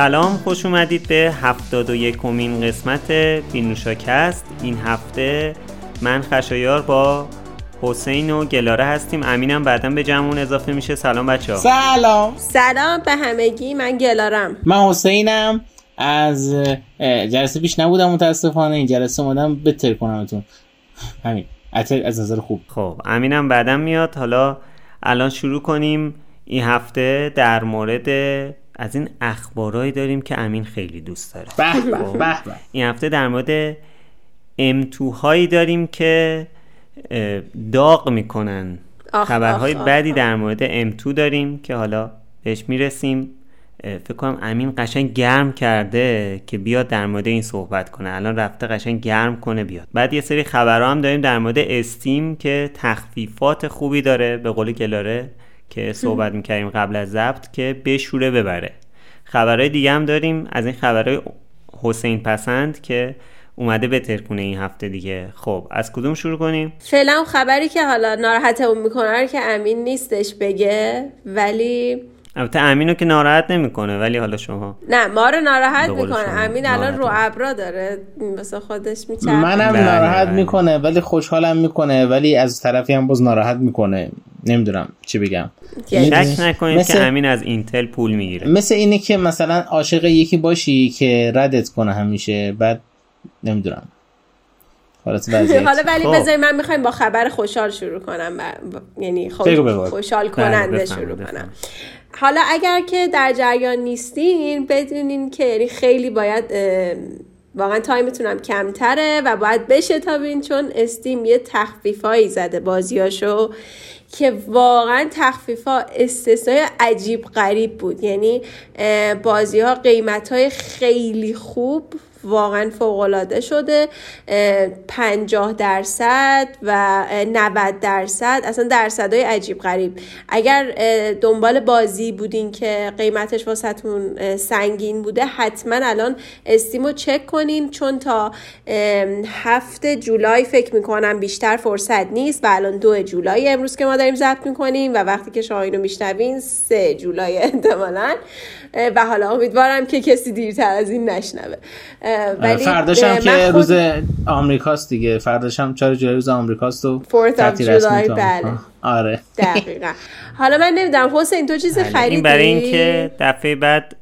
سلام خوش اومدید به 71 کمین قسمت بینوشاکست این هفته من خشایار با حسین و گلاره هستیم. امینم بعدا به جمعون اضافه میشه. سلام بچه ها سلام. سلام به همگی. من گلارم. من حسینم. از جلسه پیش نبودم متاسفانه. این جلسه اومدم بتر کنمتون همین. از نظر خوب. خب امینم بعدا میاد. حالا الان شروع کنیم. این هفته در مورد از این اخبارهایی داریم که امین خیلی دوست داره. به به این هفته در مورد امتو هایی داریم که داغ می‌کنن. خبرهای بدی در مورد امتو داریم که حالا بهش می‌رسیم. فکر کنم امین قشنگ گرم کرده که بیاد در مورد این صحبت کنه. الان رفته قشنگ گرم کنه بیاد. بعد یه سری خبرها هم داریم در مورد استیم که تخفیفات خوبی داره. به قول گلاره که صحبت می‌کردیم قبل از ضبط که بشوره ببره. خبرهای دیگه هم داریم. از این خبرهای حسین پسند که اومده بهتر کنه این هفته دیگه. خب از کدوم شروع کنیم؟ فعلا خبری که حالا ناراحتمون می‌کنه که امین نیستش بگه ولی البته امینو که ناراحت نمی‌کنه ولی حالا شما نه ما رو ناراحت می‌کنه. امین الان رو ابرا داره. واسه خودش میچرخه. منم بله، ناراحت بله. می‌کنه ولی خوشحالم می‌کنه ولی از طرفی هم باز ناراحت می‌کنه. نمی‌دونم چی بگم. شک نکنید مثل... که امین از اینتل پول می‌گیره. مثل اینه که مثلا عاشق یکی باشی که ردت کنه همیشه بعد نمی‌دونم. حالا ولی خب. بذاری من می‌خوایم با خبر خوشحال شروع کنم. یعنی خوشحال کننده شروع کنم. حالا اگر که در جریان نیستین بدونین که یعنی خیلی باید واقعا تایمتونم کمتره و باید بشه تا بین چون استیم یه تخفیفایی زده بازیاشو. که واقعا تخفیفا استثنای عجیب غریب بود. یعنی بازی ها قیمت های خیلی خوب واقعا فوقالعاده شده 50 درصد و 90 درصد اصلا درصدهای عجیب غریب. اگر دنبال بازی بودین که قیمتش واسهتون سنگین بوده حتما الان استیمو چک کنین چون تا هفته جولای فکر می‌کنم بیشتر فرصت نیست و الان دو جولای امروز که ما داریم ضبط می‌کنیم و وقتی که شما اینو میشنوین سه جولای احتمالا. و حالا امیدوارم که کسی دیرتر از این نشنوه. ولی فرداش هم که خود... روز آمریکاست دیگه. فرداش هم 4 جولای روز آمریکاست و جولای بله. آره. دقیقا. حالا من نمی‌دونم حسین تو چیزی بله، خریدی؟ این برای اینکه دفعه بعد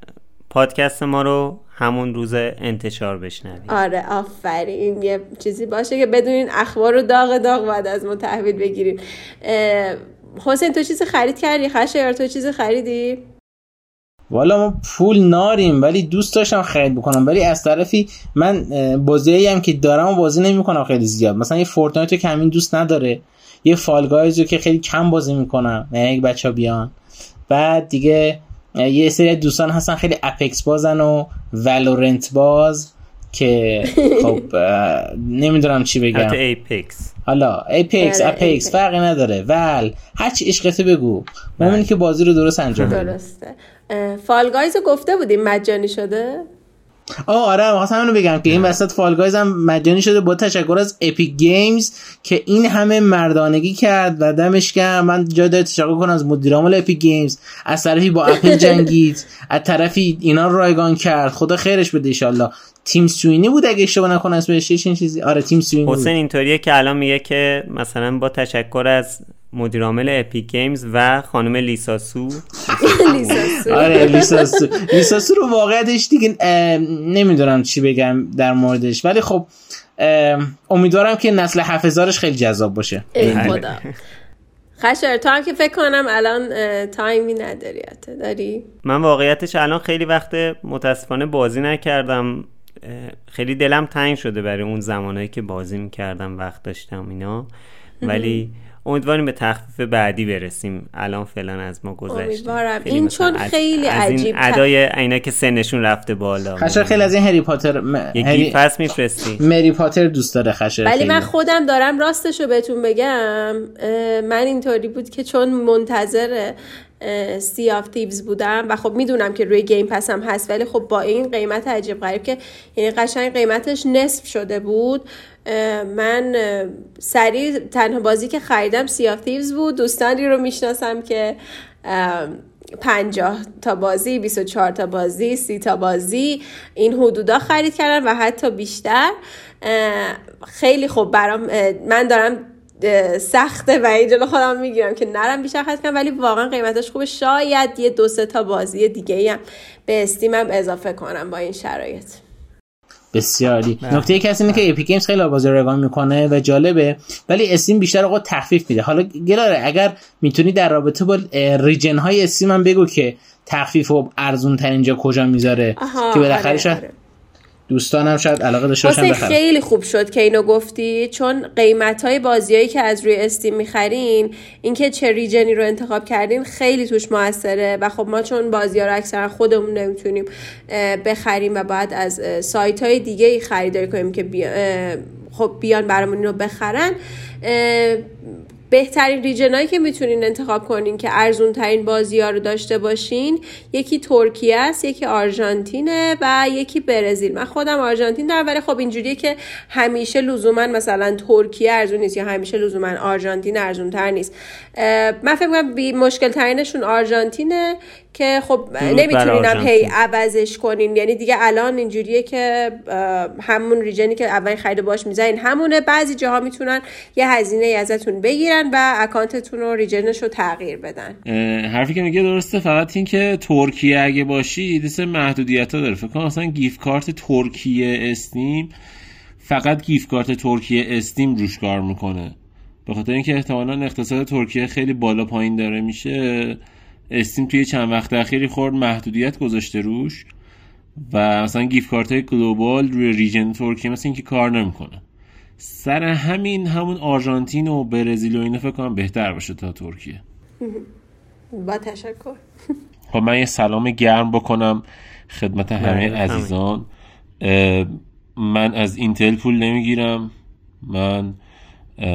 پادکست ما رو همون روز انتشار بشنوید آره آفرین. یه چیزی باشه که بدونین اخبار رو داغ داغ بعد از ما تحویل بگیریم. حسین تو چیزی خرید کردی؟ خشه تو چیزی خریدی؟ والا ما پول نداریم ولی دوست داشتم خرید بکنم. ولی از طرفی من بازی هم که دارم و بازی نمی‌کنم خیلی زیاد. مثلا یه Fortnite که همین دوست نداره یه Fall Guys رو که خیلی کم بازی می‌کنم یک بچه بیان. بعد دیگه یه سری دوستان هستن خیلی Apex بازن و Valorant باز. که خب نمی‌دونم چی بگم. حتی ایپکس حالا ایپکس اپکس فرقی نداره. ول. هرچی عشقته بگو. من که بازی رو درست انجام درسته. Fall Guys گفته بودیم مجانی شده؟ آه آره می‌خواستم همونو بگم که این وسط Fall Guys هم مجانی شده با تشکر از Epic Games که این همه مردانگی کرد و دمش گرم من جای داره تشکر کنم از مدیر عامل Epic Games. از طرفی با اپل جنگید از طرفی اینا رایگان کرد. خدا خیرش بده ان تیم سوینی بود اگه اشتباه نکنم اسمش چیزی. آره تیم سوینی حسین اینطوریه که الان میگه که مثلا با تشکر از مدیر عامل اپیک گیمز و خانم لیساسو آره لیساسو لیساسو رو واقعیتش دیگه نمی‌دونم چی بگم در موردش. ولی خب امیدوارم که نسل حفظارش خیلی جذاب باشه. بله. خدا. خشر تو هم که فکر کنم الان تایمی نداری. داری؟ من واقعیتش الان خیلی وقت متاسفانه بازی نکردم. خیلی دلم تنگ شده برای اون زمانهایی که بازی می‌کردم وقت داشتم اینا. ولی امیدواریم به تخفیف بعدی برسیم. الان فعلا از ما گذشته. امیدوارم. این چون خیلی عجیب ادای اینا که سنشون رفته بالا. خشر خیلی از این هری پاتر م... هری... گیف میفرستی. مری پاتر دوست داره خشر ولی من خودم دارم راستشو بهتون بگم من اینطوری بود که چون منتظر Sea of Thieves بودم و خب می‌دونم که روی Game Pass هم هست ولی خب با این قیمت عجیب غریب که یعنی قشنگ قیمتش نصف شده بود. من سریع تنها بازی که خریدم Sea of Thieves بود. دوستانی رو می‌شناسم که 50 تا بازی 24 تا بازی 30 تا بازی این حدودا خرید کردن و حتی بیشتر. خیلی خوب برام من دارم سخته و این جلو خودم می‌گیرم که نرم بیشتر خرید کنم ولی واقعا قیمتش خوبه شاید یه دو سه تا بازی دیگه هم به استیمم اضافه کنم با این شرایط بسیاری. نکته کسی اینه که Epic Games خیلی بازی رو می‌کنه و جالبه ولی استیم بیشتر آقا تخفیف میده حالا گلاره اگر می‌تونی در رابطه با region های استیم هم بگو که تخفیف و ارزون ترین اینجا کجا می‌ذاره که بالاخره آره، آره. دوستانم شاید علاقه داشته باشن خیلی خوب شد که اینو گفتی چون قیمت های بازیایی که از روی استیم می‌خرین اینکه چه ریجنی رو انتخاب کردین خیلی توش موثره و خب ما چون بازی ها رو اکثرا خودمون نمی‌تونیم بخریم و باید از سایت های دیگه ای خریداری کنیم که خب بیان برامون رو بخرن بهترین ریجنایی که می‌تونین انتخاب کنین که ارزون ترین بازی ها رو داشته باشین یکی ترکیه است یکی آرژانتینه و یکی برزیل. من خودم آرژانتین دارم ولی خب اینجوریه که همیشه لزوما مثلا ترکیه ارزون نیست یا همیشه لزوما آرژانتین ارزون تر نیست من فکر کنم مشکل ترینشون آرژانتینه که خب نمی‌تونین هی عوضش کنین. یعنی دیگه الان اینجوریه که همون ریجنی که اول خرید باش می‌زنین همونه. بعضی جاها می‌تونن یه هزینه ازتون بگیرن. و اکانتتون رو region ش رو تغییر بدن. حرفی که میگه درسته فقط این که ترکیه اگه باشی دیگه محدودیت ها داره. فکر کنم اصلا gift card ترکیه استیم فقط gift card ترکیه استیم روش کار می‌کنه. به خاطر اینکه احتمالا اقتصاد ترکیه خیلی بالا پایین داره میشه استیم توی چند وقت اخیری خورد محدودیت گذاشته روش و مثلا gift card های global روی region ترکیه مثل اینکه کار نمی‌کنه. سر همین همون آرژانتین و برزیل و اینا فکر کنم بهتر باشه تا ترکیه. با تشکر. خب من یه سلام گرم بکنم خدمت همه عزیزان. من از اینتل پول نمی‌گیرم. من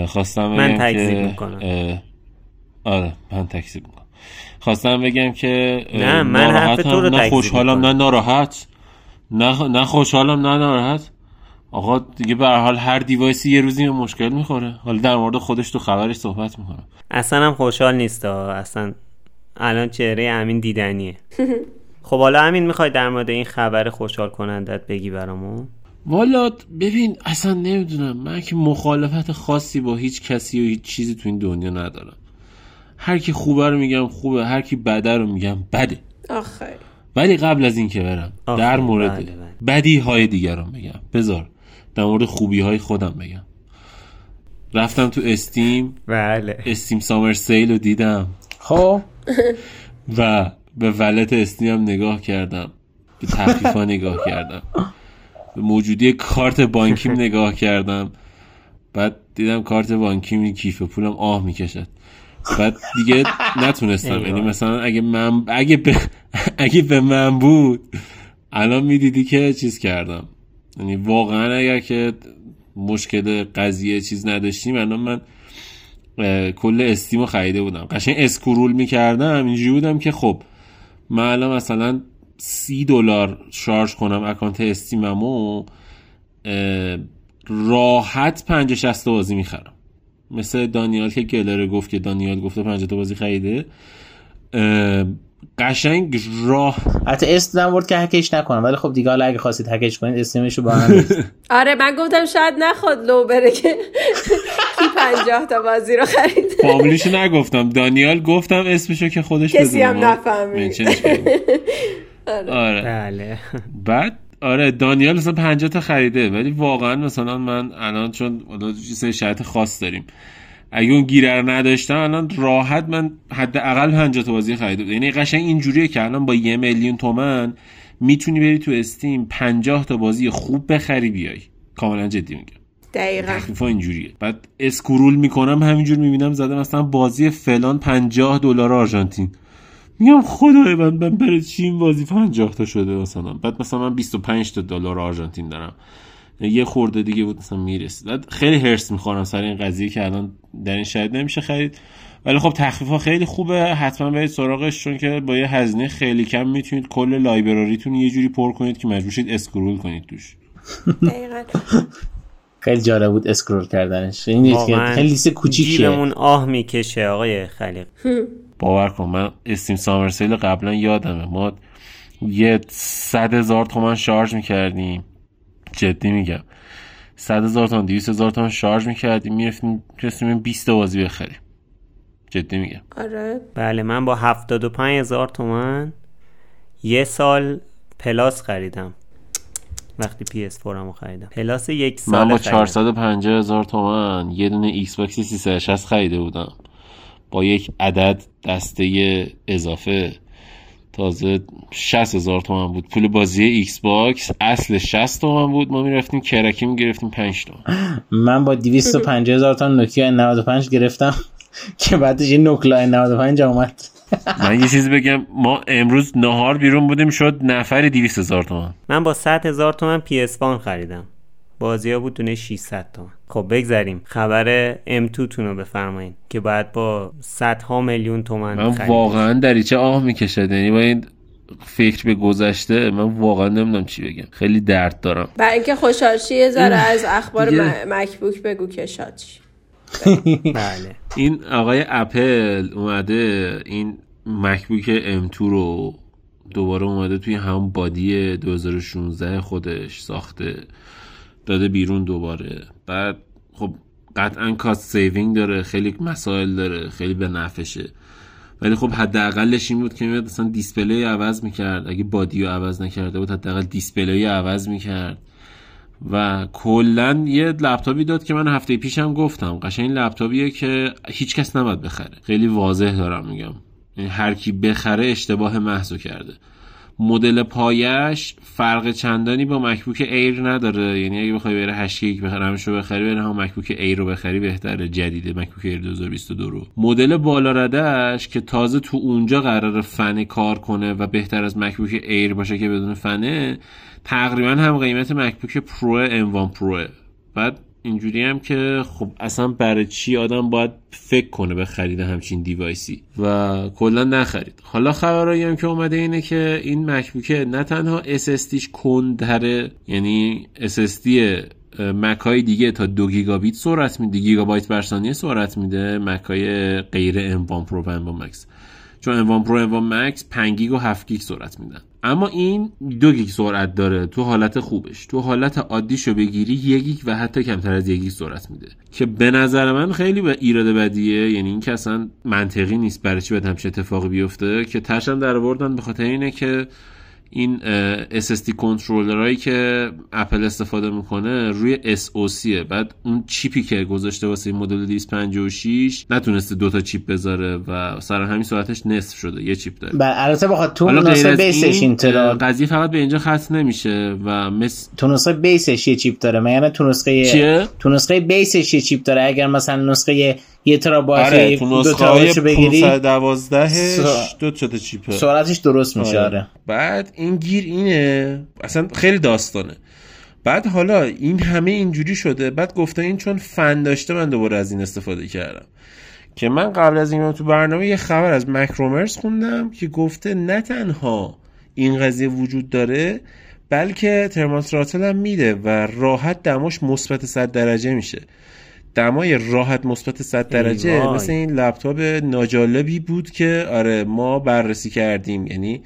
خواستم من تکذیب می‌کنم. آره من تکذیب می‌کنم. خواستم بگم که نه من حرف تو رو نه خوشحالم نه ناراحت. نه نه خوشحالم نه ناراحت. آقا دیگه به حال هر دیوایسی یه روزی مشکل می‌خوره. حالا در مورد خودش تو خبرش صحبت می‌کنم. اصلا هم خوشحال نیست. اصلا الان چهره امین دیدنیه. خب حالا امین می‌خوای در مورد این خبر خوشحال کنندت بگی برامون؟ والا ببین اصلا نمی‌دونم. من که مخالفت خاصی با هیچ کسی و هیچ چیزی تو این دنیا ندارم. هر کی خوبه رو میگم خوبه هر کی بده رو میگم بده. آخه. ولی قبل از این که برم در مورد بله بله. بدی های دیگران بگم بذار. در مورد خوبی های خودم بگم. رفتم تو استیم. بله. استیم سامر سیل رو دیدم. خب. و به ولت استیم هم نگاه کردم. به تخفیف نگاه کردم. به موجودی کارت بانکیم نگاه کردم. بعد دیدم کارت بانکیم کیف پولم آه می‌کشد. بعد دیگه نتونستم. یعنی مثلا اگه من اگه به اگه به من بود الان می‌دیدی که چیز کردم. یعنی واقعا اگر که مشکل قضیه چیز نداشتیم الان من کل استیم خریده بودم. قشنگ scroll می‌کردم اینجوری بودم که خب من الان مثلا سی دلار شارژ کنم اکانت استیممو راحت پنج شست بازی می‌خرم. مثل دانیال که گلره گفت که دانیال گفته 50 تا بازی خریده. قشنگ راه. حتی اسم ورد که هکش نکنم ولی خب دیگه حالا اگه خواستید هکش کنید اسمشو با هم آره من گفتم شاید نخواد لو بره که کی 50 تا بازی رو خرید. فامیلیشو نگفتم دانیال گفتم اسمشو که خودش کسی هم نفهمید. آره. آره. بله. بعد آره دانیال مثلا 50 تا خریده ولی واقعا مثلا من الان چون چیز شرط خاص داریم. اگه اون گیره رو نداشتم الان راحت من حداقل 50 تا بازی خریده یعنی قشنگ اینجوریه که الان با یه میلیون تومن می‌تونی بری تو استیم 50 تا بازی خوب بخری بیای. کاملا جدی میگم. دقیقا. تخفیفا اینجوریه. بعد اسکرول می‌کنم همینجور می‌بینم زده مثلا بازی فلان 50 دلار آرژانتین. میگم خدای من من برای چی این بازی 50 تا شده مثلا؟ بعد مثلا من 25 تا دلار آرژانتین دارم. یه خورده دیگه بود مثلا می‌رسید. خیلی حرص می‌خورم سر این قضیه که الان در این شاید نمیشه خرید. ولی خب تخفیف ها خیلی خوبه. حتما برید سراغش چون که با یه هزینه خیلی کم می‌تونید کل library تون یه جوری پر کنید که مجبور شید scroll کنید توش. خیلی جالب بود scroll کردنش. این خیلی لیست کوچیکیه. آه می‌کشه آقای خلیق. باور کن من Steam Summer Sale قبلا یادمه. ما یه صد هزار تومن شارژ می‌کردیم. جدی میگم. صد هزار تومن دیویست هزار تومن شارژ می‌کردیم می‌رفتیم که 20 بازی بخریم. جدی میگم. آره. بله من با 75 هزار تومن یه سال پلاس خریدم. وقتی پی اس 4 خریدم. پلاس یک سال من با 450 هزار تومن یه دونه ایکس باکس 360 خریده بودم. با یک عدد دسته اضافه. تازه 60 هزار تومن بود. پول بازی ایکس باکس اصل 60 تومن بود. ما می‌رفتیم کرکی می‌گرفتیم 5 تومن. من با 250 هزار تومن نوکیا 95 گرفتم که بعدش این نوکیا 95 اومد. من یه چیزی بگم ما امروز نهار بیرون بودیم شد نفری 200 هزار تومن. من با 100 هزار تومن پی اس خریدم. بازی ها بود دونه 600 تومن. خب بگذاریم خبر M2 تون رو بفرمایید که بعد با صدها میلیون تومن من واقعا دریچه آه می‌کشد. یعنی با این فکر به گذشته من واقعا نمی‌دونم چی بگم. خیلی درد دارم. برای اینکه خوشحال شی یه ذره از اخبار MacBook بگو که شاد بله. این آقای اپل اومده این MacBook M2 رو دوباره اومده توی همون body 2016 خودش ساخته. داده بیرون دوباره. بعد خب قطعا cost saving داره خیلی مسائل داره خیلی به نفعشه ولی خب حداقلش این بود که میاد مثلا display عوض می‌کرد. اگه body رو عوض نکرده بود حداقل display عوض می‌کرد. و کلا یه لپتاپی داد که من هفته پیشم گفتم. قشنگ لپتاپیه که هیچکس نباید بخره. خیلی واضح دارم میگم. یعنی هر کی بخره اشتباه محضو کرده. مدل پایش فرق چندانی با MacBook Air نداره؟ یعنی اگه بخوای بره 8 گیگ بخری بخری بره هم MacBook Air رو بخری بهتره. جدیده MacBook Air 2022 رو. مدل بالاتردش که تازه تو اونجا قرار فن کار کنه و بهتر از MacBook Air باشه که بدون فنه تقریبا هم قیمت مکبوک پرو M1 پرو بعد اینجوری هم که خب اصلا برای چی آدم باید فکر کنه به خرید همچین device ی؟ و کلا نخرید. حالا خبرایی هم که اومده اینه که این مکبوک نه تنها SSD ش کندتره یعنی SSD مک های دیگه تا دو گیگابیت سرعت میده. گیگابایت بر ثانیه سرعت میده مک های غیر M1 پرو و M1 مکس چون M1 پرو M1 مکس 5 گیگ و 7 گیگ سرعت میدن. اما این دو گیگ سرعت داره. تو حالت خوبش. تو حالت عادیشو بگیری یک گیگ و حتی کمتر از یک گیگ سرعت میده. که به نظر من خیلی به ایراد بدیه. یعنی این که اصلا منطقی نیست برای چی باید همچه اتفاقی بیفته. که تهشم در آوردن به خاطر اینه که این SSD controller ایی که اپل استفاده می‌کنه روی SoC بعد اون چیپی که گذاشته واسه مدل 256 نتونسته دوتا چیپ بذاره و سر همین سرعتش نصف شده. یه چیپ داره. بله البته بخواد تو نسخه بیسش اینتل قضیه فقط به اینجا ختم نمیشه و مس تو نسخه بیسش یه چیپ داره. مگر تو نسخه؟ تو نسخه بیسش یه چیپ داره. اگر مثلا نسخه یه ترابایت آره تو نسخه بگیری. 512 دو تا چیپه. سرعتش درست میشه آره. آره. بعد این گیر اینه اصلا خیلی داستانه. بعد حالا این همه اینجوری شده بعد گفته این چون فن داشته من دوباره از این استفاده کردم. که من قبل از این تو برنامه یه خبر از MacRumors خوندم که گفته نه تنها این قضیه وجود داره بلکه thermal throttle هم میده و راحت دماش مثبت 100 درجه میشه. دمای راحت مثبت 100 درجه مثل این لپتاپ ناجالبی بود که آره ما بررسی کردیم. یعنی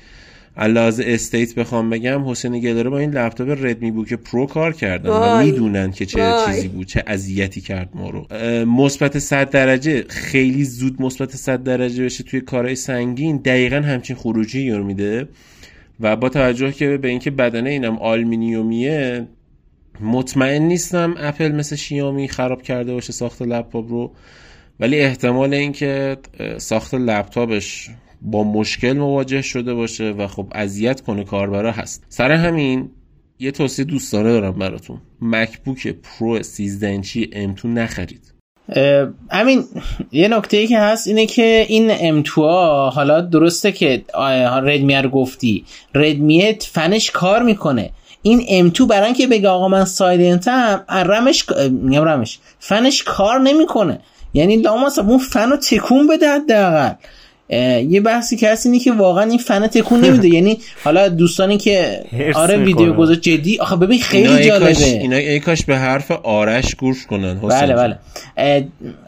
علاوه استیت بخوام بگم حسین گلره با این لپتاپ ردمی بوک پرو کار کردن و می‌دونن که چه چیزی بود چه اذیتی کرد ما رو. مثبت 100 درجه خیلی زود مثبت 100 درجه بشه توی کارهای سنگین دقیقا همچین خروجی رو میده. و با توجه که به اینکه بدنه اینم آلمینیومیه مطمئن نیستم اپل مثل شیائومی خراب کرده باشه ساخت لپتاپ رو. ولی احتمال اینکه ساخت لپتاپش با مشکل مواجه شده باشه و خب اذیت کنه کاربرا هست. سر همین یه توصیه دوستانه دارم براتون. مکبوک پرو 13 اینچی M2 نخرید. همین یه نکته ای که هست اینه که این M2 ها حالا درسته که ردمی رو گفتی. ردمی فنش کار می‌کنه. این M2 برای که بگه آقا من سایلنتم رمش میگم رمش. فنش کار نمی‌کنه. یعنی لاماس اون فن رو تکون بده حداقل. یه بحثی که هست اینه که واقعا این فن تکون نمیده. یعنی حالا دوستانی که آره ویدیو گذاشت جدی آخه ببین خیلی جالبه. اینا ای کاش به حرف آرش گوش کنن بله بله.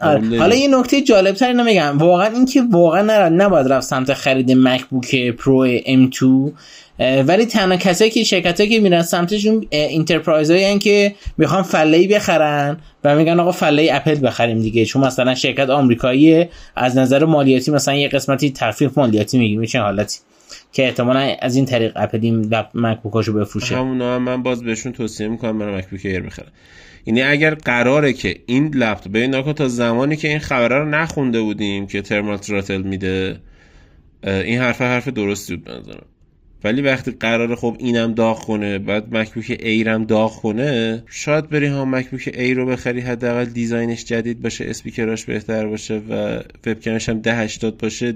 آره. حالا یه نکته جالب تر اینو میگم. واقعا اینکه واقعا نباید رفت سمت خرید مکبوک پرو M2 ولی تنها کسایی که شرکت که میرن سمتشون enterprise هایی که می‌خوان فله بخرن و میگن آقا فله اپل بخریم دیگه چون مثلا شرکت آمریکایی از نظر مالیاتی مثلا یه قسمتی تخفیف مالیاتی می‌گیره چه حالتی که احتمالا از این طریق اپل این مکبوکاشو بفروشه. همونا هم من باز بهشون توصیه می‌کنم برای مکبوک ایر بخرن. یعنی اگر قراره که این لپتاپ ببین تا زمانی که این خبره رو نخونده بودیم که thermal throttle میده این حرف حرف درستی بود بنظرم ولی وقتی قراره خب اینم داغ کنه بعد مکبوک ایرم داغ کنه شاید بری ها مکبوک ایر رو بخری حداقل design ش جدید باشه اسپیکراش بهتر باشه و وبکمش هم 1080 باشه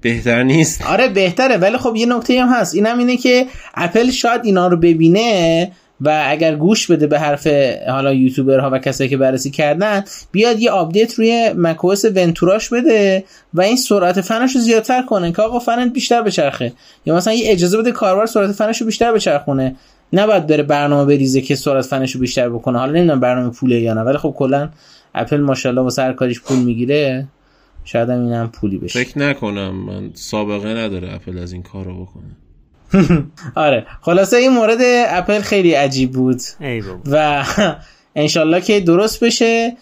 بهتر نیست. آره بهتره ولی خب یه نکته هم هست. اینم اینه که اپل شاید اینا رو ببینه و اگر گوش بده به حرف حالا یوتیوبرها و کسایی که بررسی کردن بیاد یه update روی macOS Ventura ش بده و این سرعت فنش رو زیادتر کنه که آقا فن بیشتر بچرخه. یا مثلا یه اجازه بده کاربر سرعت فنش رو بیشتر بچرخونه. نباید بره برنامه بریزه که سرعت فنش رو بیشتر بکنه. حالا نمی‌دونم برنامه پوله یا نه ولی خب کلا اپل ماشاءالله واسه هر کاریش پول می‌گیره. شاید هم اینم پولی بشه. فکر نکنم من سابقه نداره اپل از این کارو بکنه. آره. خلاصه این مورد اپل خیلی عجیب بود. و انشالله که درست بشه.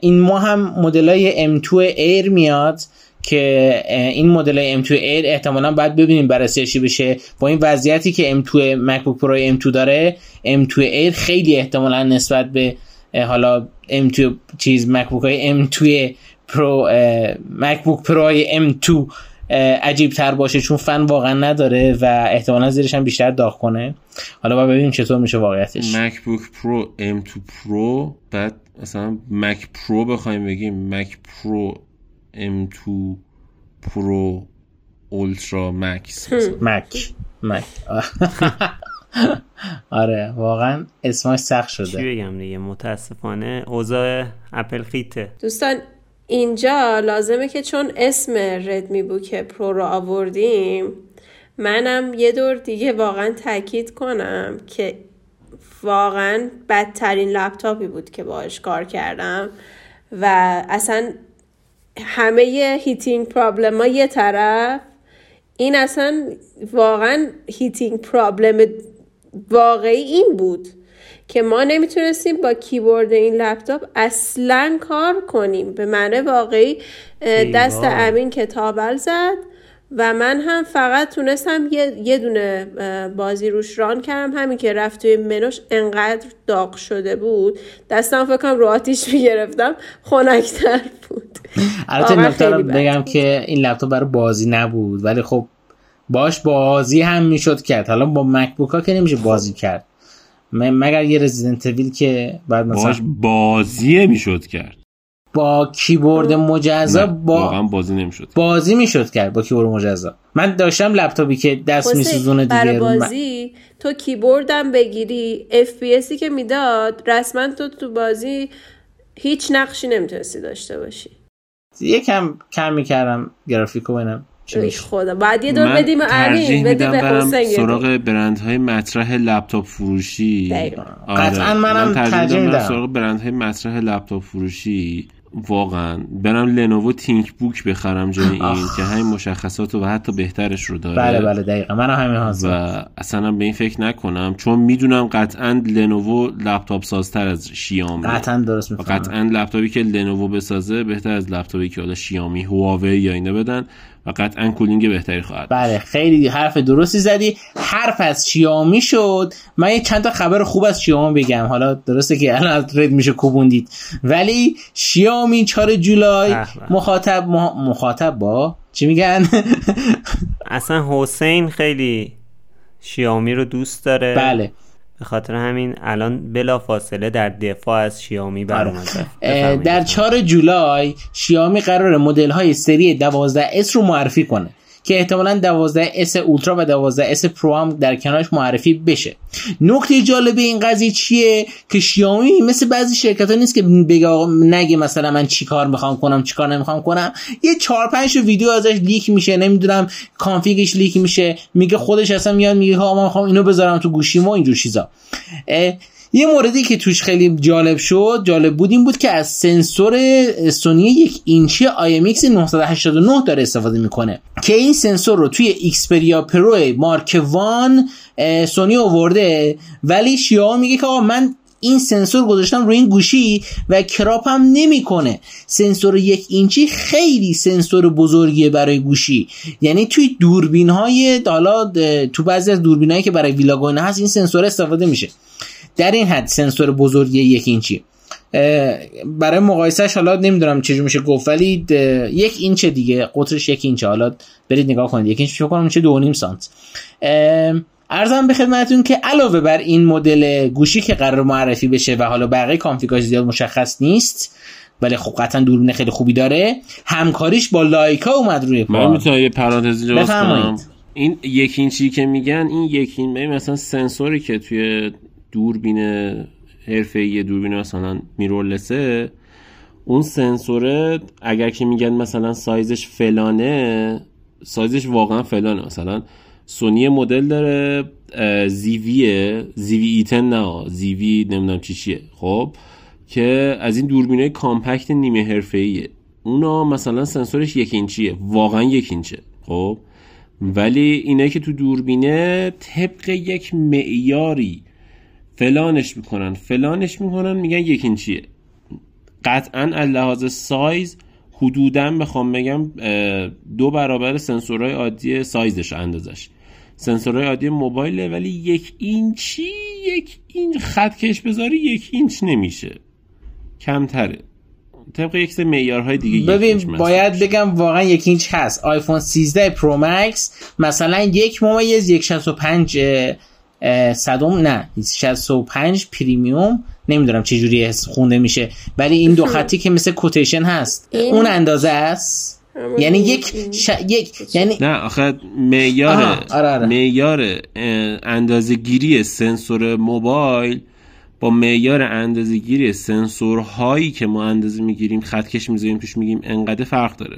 این ما هم مدل های M2 Air میاد که این مدل M2 Air احتمالا باید ببینیم بررسیشی بشه. با این وضعیتی که M2 MacBook Pro M2 داره M2 Air خیلی احتمالا نسبت به حالا M2 چیز MacBook های M2 Pro MacBook Pro M2 عجیب تر باشه چون فن واقعا نداره و احتمالا زیرش هم بیشتر داغ کنه. حالا با ببینیم چطور میشه واقعیتش. مکبوک پرو M2 پرو بعد مثلا مک پرو بخوایم بگیم. مک پرو M2 پرو اولترا مکس مک مک آره واقعا اسمش سخت شده. چی بگم دیگه؟ متاسفانه اوضاع اپل خیته. دوستان اینجا لازمه که چون اسم ردمی بوک پرو رو آوردیم منم یه دور دیگه واقعا تاکید کنم که واقعا بدترین لپتاپی بود که باش کار کردم و اصلا همه heating problem ها یه طرف. این اصلا واقعا heating problem واقعی این بود. که ما نمی‌تونستیم با کیبورد این لپتاپ اصلا کار کنیم. به معنی واقعی دست امین که تاول زد و من هم فقط تونستم یه, یه دونه بازی روش run کردم. همین که رفت توی منوش انقدر داغ شده بود. دستم فکر کنم رو آتیش می‌گرفتم. خنکتر بود. البته نکته بگم که این لپتاپ برای بازی نبود. ولی خب باش بازی هم می‌شد کرد. حالا با مکبوک ها که نمیشه بازی کرد. مگر یه Resident Evil که بعد مثلا بازی می‌شد کرد. با کیبورد مجزا با بازی نمی‌شد. بازی می‌شد کرد با کیبورد مجزا. من داشتم لپتاپی که دست میسوزونه دیگه بازی تو کیبوردم بگیری اف پی که می‌داد رسما تو تو بازی هیچ نقشی نمی‌تونستی داشته باشی. یکم کم می‌کردم گرافیکو بینم خدا؟ بعد یه دور بدیم امین بده به حسین سراغ برندهای مطرح لپتاپ فروشی. آره. قطعا منم ترجیح میدم سراغ برندهای مطرح لپتاپ فروشی. واقعا. برم لنوو تینک بوک بخرم جای این که همین مشخصات و حتی بهترش رو داره. بله بله دقیقا. من همین حاضر و اصلا به این فکر نکنم چون می‌دونم قطعا لنوو لپتاپ سازتر از شیامی. قطعا درست می‌فهمم. قطعا لپتاپی که لنوو بسازه بهتر از لپتاپی که حالا شیامی هواوی یا اینا بدن. و قطعا کولینگ بهتری خواهد بله خیلی حرف درستی زدی. حرف از شیامی شد. من یه چند تا خبر خوب از شیامی بگم. حالا درسته که الان از رد میشه کوبوندید. ولی شیامی 4 جولای مخاطب مخاطب با چی میگن؟ اصلا حسین خیلی شیامی رو دوست داره. بله. به خاطر همین الان بلا فاصله در دفاع از شیائومی برآمده در 4 جولای شیائومی قرار مدل های سری 12S رو معرفی کنه. که احتمالا 12S Ultra و 12S Pro هم در کنارش معرفی بشه. نکته جالب این قضیه چیه؟ که شیائومی مثل بعضی شرکت ها نیست که بگه نگه مثلا من چیکار می‌خوام کنم چیکار نمی‌خوام کنم. یه 4 5 ویدیو ازش leak میشه نمی‌دونم config ش leak میشه. میگه خودش اصلا میاد میگه ها من می‌خوام اینو بذارم تو گوشیم و اینجور چیزا. یه موردی که توش خیلی جالب شد جالب بود این بود که از سنسور سونی یک اینچی IMX 989 داره استفاده می‌کنه. که این سنسور رو توی Xperia Pro Mark One سونی آورده ولی شیائومی میگه که آقا من این سنسور گذاشتم روی این گوشی و crop م نمی‌کنه. سنسور یک اینچی خیلی سنسور بزرگیه برای گوشی. یعنی توی دوربین های حالا تو بعضی از دوربین هایی که برای ولاگ هست این سنسور استفاده میشه. در این حد سنسور بزرگی یک اینچی برای مقایسهش حالا نمی‌دونم چجور میشه گفت ولی یک اینچ دیگه قطرش یک اینچ. حالا برید نگاه کنید. یک اینچ فکر کنم میشه دو نیم سانت. عرضم به خدمتتون که علاوه بر این مدل گوشی که قرار معرفی بشه و حالا بقیه config اش زیاد مشخص نیست ولی خب قطعا دوربین خیلی خوبی داره همکاریش با لایکا اومد روی کار. من می‌تونم یه پرانتزی این یک اینچی که میگن این یک این مثلا سنسوری که توی دوربین حرفه‌ای دوربین مثلا میرورلسه اون سنسوره اگر که میگن مثلا سایزش فلانه سایزش واقعا فلانه. مثلا سونی مدل داره زیویه زیوی ایتن نه زیوی نمی‌دونم چی چیه. خب که از این دوربینه کامپکت نیمه حرفه‌ایه. اونا مثلا سنسورش یک اینچیه واقعا یک اینچه. خب ولی اینه که تو دوربینه طبق یک معیاری فلانش می‌کنن فلانش می‌کنن میگن یک اینچیه قطعا از لحاظ سایز حدودا بخوام بگم دو برابر سنسورهای عادی سایزش اندازش. سنسورهای عادی موبایله ولی یک اینچی یک این خط کش بذاری یک اینچ نمیشه. کمتره. طبق یک سه معیارهای دیگه ببین باید بگم واقعا یک اینچ هست. آیفون 13 Pro Max مثلا یک ممیز یک پنج صدم نه. 65 پرایم. نمی‌دونم چه جوری خونده میشه. ولی این دو خطی که مثل کوتیشن هست. اون اندازه است. یعنی یک یک یعنی نه آخه معیار آره، آره. معیار اندازه گیری سنسور موبایل با معیار اندازه گیری سنسورهایی که ما اندازه می‌گیریم خطکش می‌ذاریم توش میگیم انقدر فرق داره.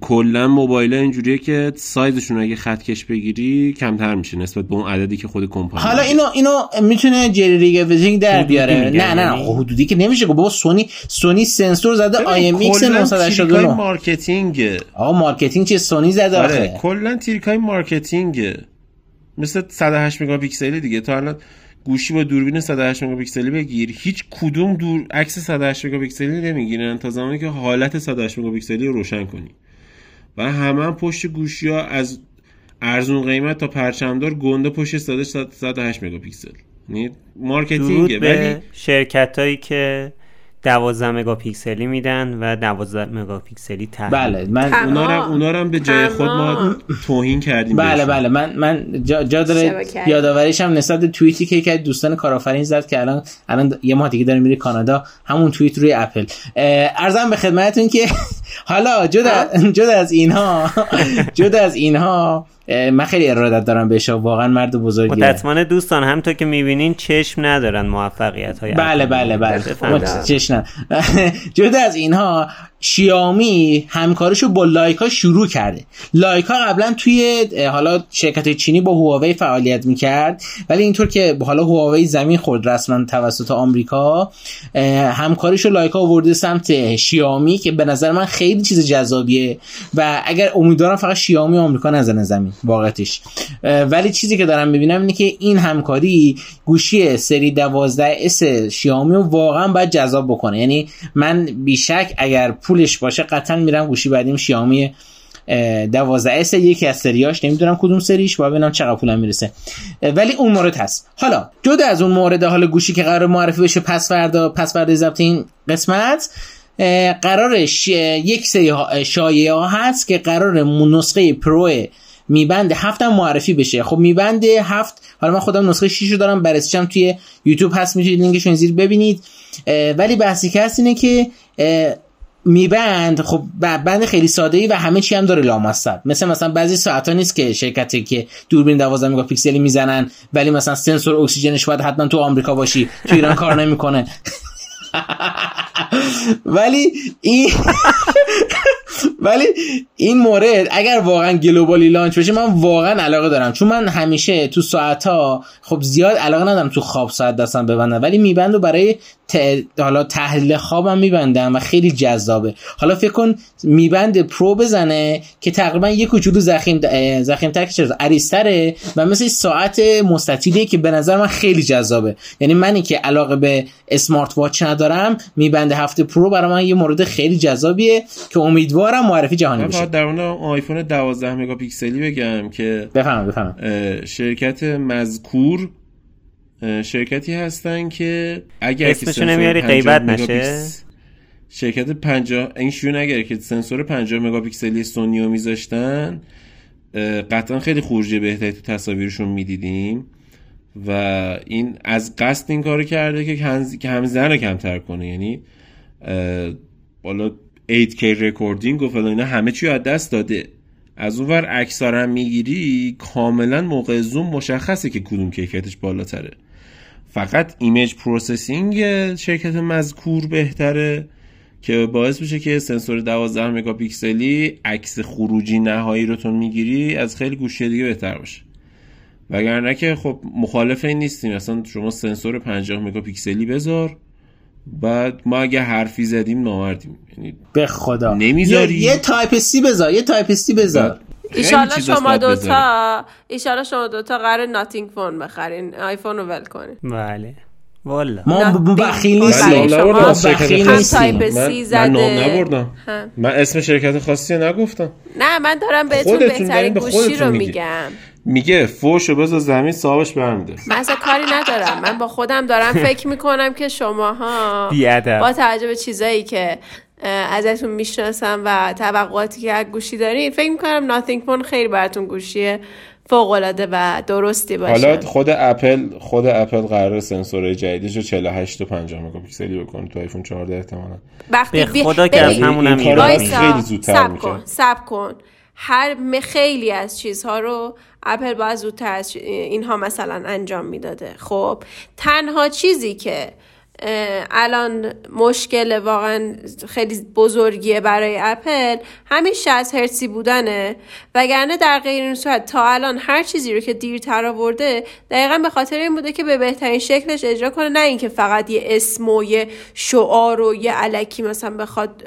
کلا موبایل اینجوریه که سایزشون اگه خطکش بگیری کمتر میشه نسبت به اون عددی که خود کمپانی حالا اینو اینو می‌تونه جری ریگویزینگ در بیاره. نه نه نه یعنی حدودی که نمیشه. گفت بابا سونی سونی سنسور زده آی ام ایکس 989 مارکتینگ آقا مارکتینگ چه سونی زده آره کلا تریکای مارکتینگ مثل 108 مگاپیکسل دیگه. تا الان گوشی با دوربین 108 مگاپیکسلی بگیر. هیچ کدوم دور عکس 108 مگاپیکسلی نمی‌گیرن تا زمانی که حالت 108 مگاپیکسلی رو روشن کنی. و همه هم پشت گوشی ها از ارزون قیمت تا پرچمدار گنده پشت 108 مگاپیکسل. یعنی marketing ولی شرکت هایی که 12 مگاپیکسلی میدن و 12 مگاپیکسلی تحلیل بله من اونا رو اونا رو به جای خود ما توهین کردیم بله بله من من جا, جا داره یادآوریش هم نسبت توییتی که که دوستان کارآفرین زد که الان الان یه ماه دیگه داره میره کانادا. همون توییت روی اپل. ارزم به خدمتتون که حالا جدا جدا از اینها جدا از اینها من خیلی ارادت دارم بهش واقعا مرد بزرگیه. متاسفانه دوستان هم تا که می‌بینین چشم ندارن موفقیت های بله بله. بله چشم جدا از اینها شیائومی همکارشو با لایکا شروع کرده. لایکا قبلا توی حالا شرکت چینی با هواوی فعالیت می‌کرد ولی اینطور که حالا هواوی زمین خورد رسما توسط آمریکا همکارشو لایکا آورده سمت شیائومی که به نظر من خیلی چیز جذابیه و اگر امیدوارم فقط شیائومی آمریکا نزنه زمین واقعتش. ولی چیزی که دارم می‌بینم اینه که این همکاری گوشی سری 12S شیائومی رو واقعا باید جذاب بکنه. یعنی من بیشک اگر پولش باشه قطعا میرم گوشی بعدیم شیائومی 12S یکی از سریاش نمی‌دونم کدوم سریش با ببینم چقدر پولم می‌رسه. ولی اون مورد هست. حالا جدا از اون مورد حالا گوشی که قرار معرفی بشه پس فردا پس فردا ضبط این قسمت قرارش یک سری شایعه ها هست که قرار نسخه Pro میبند هفت هم معرفی بشه. خب میبند هفت حالا من خودم نسخه 6 رو دارم بررسیشم توی یوتیوب هست می‌تونید لینکش زیر ببینید. ولی بحثی که هست اینه که میبند خب بند خیلی ساده ای و همه چی هم داره لامصب. مثل مثلا بعضی ساعت نیست که شرکتی که دوربین 12 مگاپیکسلی می‌زنن ولی مثلا سنسور اکسیژنش باید حتما تو آمریکا باشی تو ایران کار نمی‌کنه. ولی این ولی این مورد اگر واقعا globally launch بشه من واقعا علاقه دارم. چون من همیشه تو ساعت ها خب زیاد علاقه ندارم تو خواب ساعت دستم ببندم ولی می بند برای حالا تحلیل خوابم میبندم و خیلی جذابه. حالا فکر کن می بند Pro بزنه که تقریبا یک کوچولو ضخیم ضخیم تر که عریضتره و مثل ساعت مستطیلیه که به نظر من خیلی جذابه. یعنی منی که علاقه به smart watch ندارم می بند هفت Pro برای من یه مورد خیلی جذابیه که امیدوارم معرفی جهانی بشه. در اون آیفون 12 مگاپیکسلی بگم که بفهم بفهم شرکت مذکور شرکتی هستن که اگر اسمشو نمیاری غیبت نشه؟ شرکت 50 این شو نگره که سنسور 50 مگاپیکسلی سونیو میذاشتن قطعا خیلی خروجی بهتری تو تصاویرشون می‌دیدیم و این از قصد این کارو کرده که که هم زن کمتر کنه. یعنی بالا 8K recording و فلان اینا همه چی از دست داده. از اون ور اکثرا می‌گیری کاملا موقع زوم مشخصه که کدوم کیفیتش بالاتره. فقط image processing شرکت مذکور بهتره که باعث میشه که سنسور 12 مگاپیکسلی عکس خروجی نهایی رو تو می‌گیری از خیلی گوشی دیگه بهتر باشه. وگرنه که خب مخالف این نیستیم. مثلا شما سنسور 50 مگاپیکسلی بذار. بعد ما اگه حرفی زدیم نامردیم. یعنی به خدا. نمی‌ذاری؟ یه, یه Type-C بذار یه Type-C بذار. ایشالا شما دوتا ایشالا شما دوتا قرار Nothing Phone بخرین. آیفون رو ول کنین. بله. والا. ما بخیل نیستیم ما بخیل نیستیم من نام نبردم. من اسم شرکت خاصی نگفتم. نه من دارم بهتون بهترین گوشی رو میگم. میگه گوشیو بذار زمین صاحبش بمیره من اصلا کاری ندارم. من با خودم دارم فکر می‌کنم که شماها با توجه به چیزایی که ازتون می‌شناسم و توقعاتی که از گوشی دارین فکر می‌کنم Nothing Phone خیلی براتون گوشیه فوق العاده و درستی باشه. حالا خود اپل خود اپل قرار سنسور جدیدش رو 48 و 50 مگاپیکسلی بکنه تو آیفون 14 احتمالاً. وقتی به خدا که از همون هم خیلی زودتر کن سب کن. هر خیلی از چیزها رو اپل باید از اینها مثلا انجام می‌داده. خب تنها چیزی که الان مشکل واقعا خیلی بزرگیه برای اپل همین 60 هرتزی بودنه. وگرنه در غیر این صورت تا الان هر چیزی رو که دیرتر آورده دقیقا به خاطر این بوده که به بهترین شکلش اجرا کنه. نه اینکه فقط یه اسم و یه شعار و یه علکی مثلا بخواد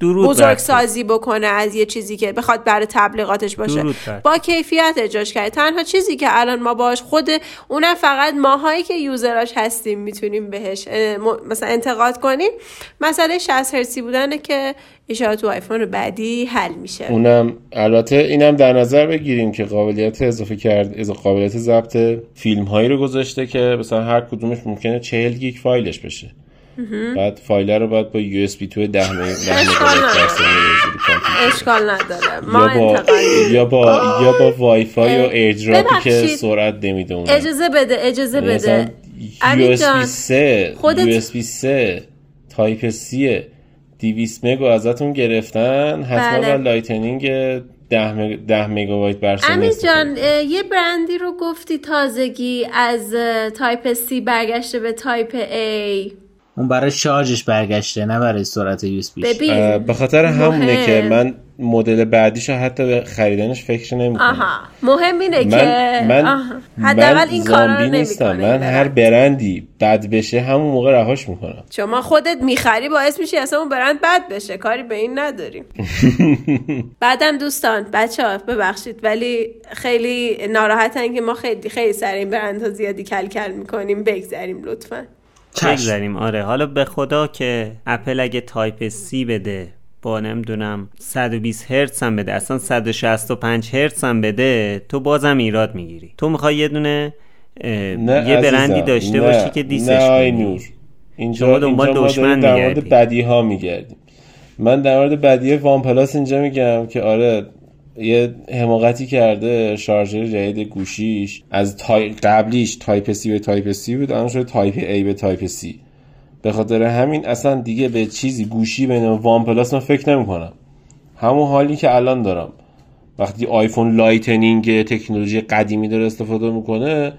بزرگ سازی بکنه از یه چیزی که بخواد برای تبلیغاتش باشه. با کیفیت اجراش کرده تنها چیزی که الان ما باش خود اونم فقط ماهایی که یوزراش هستیم می‌تونیم بهش مثلا انتقاد کنیم. مسئله 60 هرتزی بودنه که اشاره تو آیفون بعدی حل میشه. اونم البته اینم در نظر بگیریم که قابلیت اضافه کرد از قابلیت ضبط فیلم هایی رو گذاشته که مثلا هر کدومش ممکنه 40 گیگ فایلش بشه. بعد فایل رو باید با USB 2 10 اشکال نداره. ما یا با یا با وای فای و AirDropی که سرعت نمیده اون اجازه بده اجازه بده. یو اس بی 3 یو اس بی 3 تایپ سی 200 مگا ازتون گرفتن. حتما بله. Lightning 10 مگابایت بر ثانیه جان یه برندی رو گفتی تازگی از Type C برگشته به Type A. اون برای شارژش برگشته نه برای سرعت US به خاطر همونه که من مدل بعدیشو حتی به خریدنش فکر نمی‌کنم. آها. مهم اینه من که من حداقل این کارا رو نیستم. من هر برندی بد بشه همون موقع رهاش می‌کنم. شما خودت می‌خری باعث میشی اصلا اون برند بد بشه. کاری به این نداریم. بعدم دوستان بچه ها ببخشید. ولی خیلی ناراحتن که ما خیلی خیلی سر این برندها زیادی کل کل می‌کنیم. بگذریم لطفا. بگذاریم. آره. حالا به خدا که اپل اگه Type C بده با نمی‌دونم 120 هرتز هم بده اصلا 165 هرتز هم بده تو بازم ایراد می‌گیری. تو می‌خوای یه دونه یه برندی داشته باشی که dissش نه نور اینجا دنبال دشمن در مورد بدی ها میگردیم. من در مورد بدی وان پلاس اینجا میگم که آره یه حماقتی کرده شارژر جدید گوشیش. از تای... قبلیش Type C به Type C بود الان شده Type A به Type C به خاطر همین اصلا دیگه به چیزی گوشی به وان پلاس من فکر نمی‌کنم. همون حالی که الان دارم. وقتی آیفون Lightning تکنولوژی قدیمی داره استفاده می‌کنه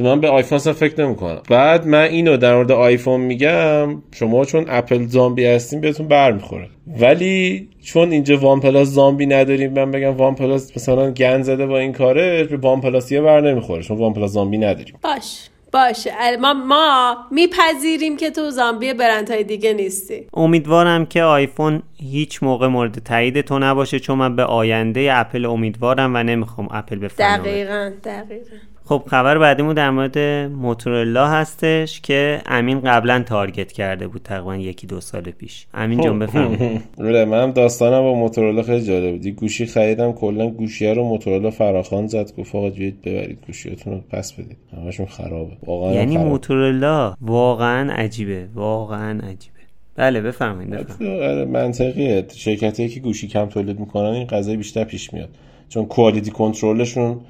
من به آیفون اصلا فکر نمی‌کنم. بعد من اینو در مورد آیفون میگم شما چون اپل زامبی هستین بهتون برمیخوره. ولی چون اینجا وان پلاس زامبی نداریم من بگم وان پلاس مثلا گند زده با این کاره به وان پلاسیه بر نمی‌خوره. چون وان پلاس زامبی نداریم. باش باشه ما, ما میپذیریم که تو زامبی برندهای دیگه نیستی. امیدوارم که آیفون هیچ موقع مورد تایید تو نباشه چون من به آینده اپل امیدوارم و نمی‌خوام اپل به دقیقا دقیقا. خب خبر بعدیمون در مورد موتورولا هستش که امین قبلا target کرده بود تقریبا یکی دو سال پیش. امین جان بفرمایید. من منم داستانم با موتورلا خیلی جالب بود. گوشی خریدم کلا گوشی رو موتورلا فراخوان زد گفت آقا بیاید ببرید گوشیاتون رو پس بدید. همشون خرابه. واقعا یعنی موتورلا واقعا عجیبه. واقعا عجیبه. بله بفرمایید آره منطقیه. شرکتی که گوشی کم تولید می‌کنن این قضیه بیشتر پیش میاد. چون کوالیتی کنترلشون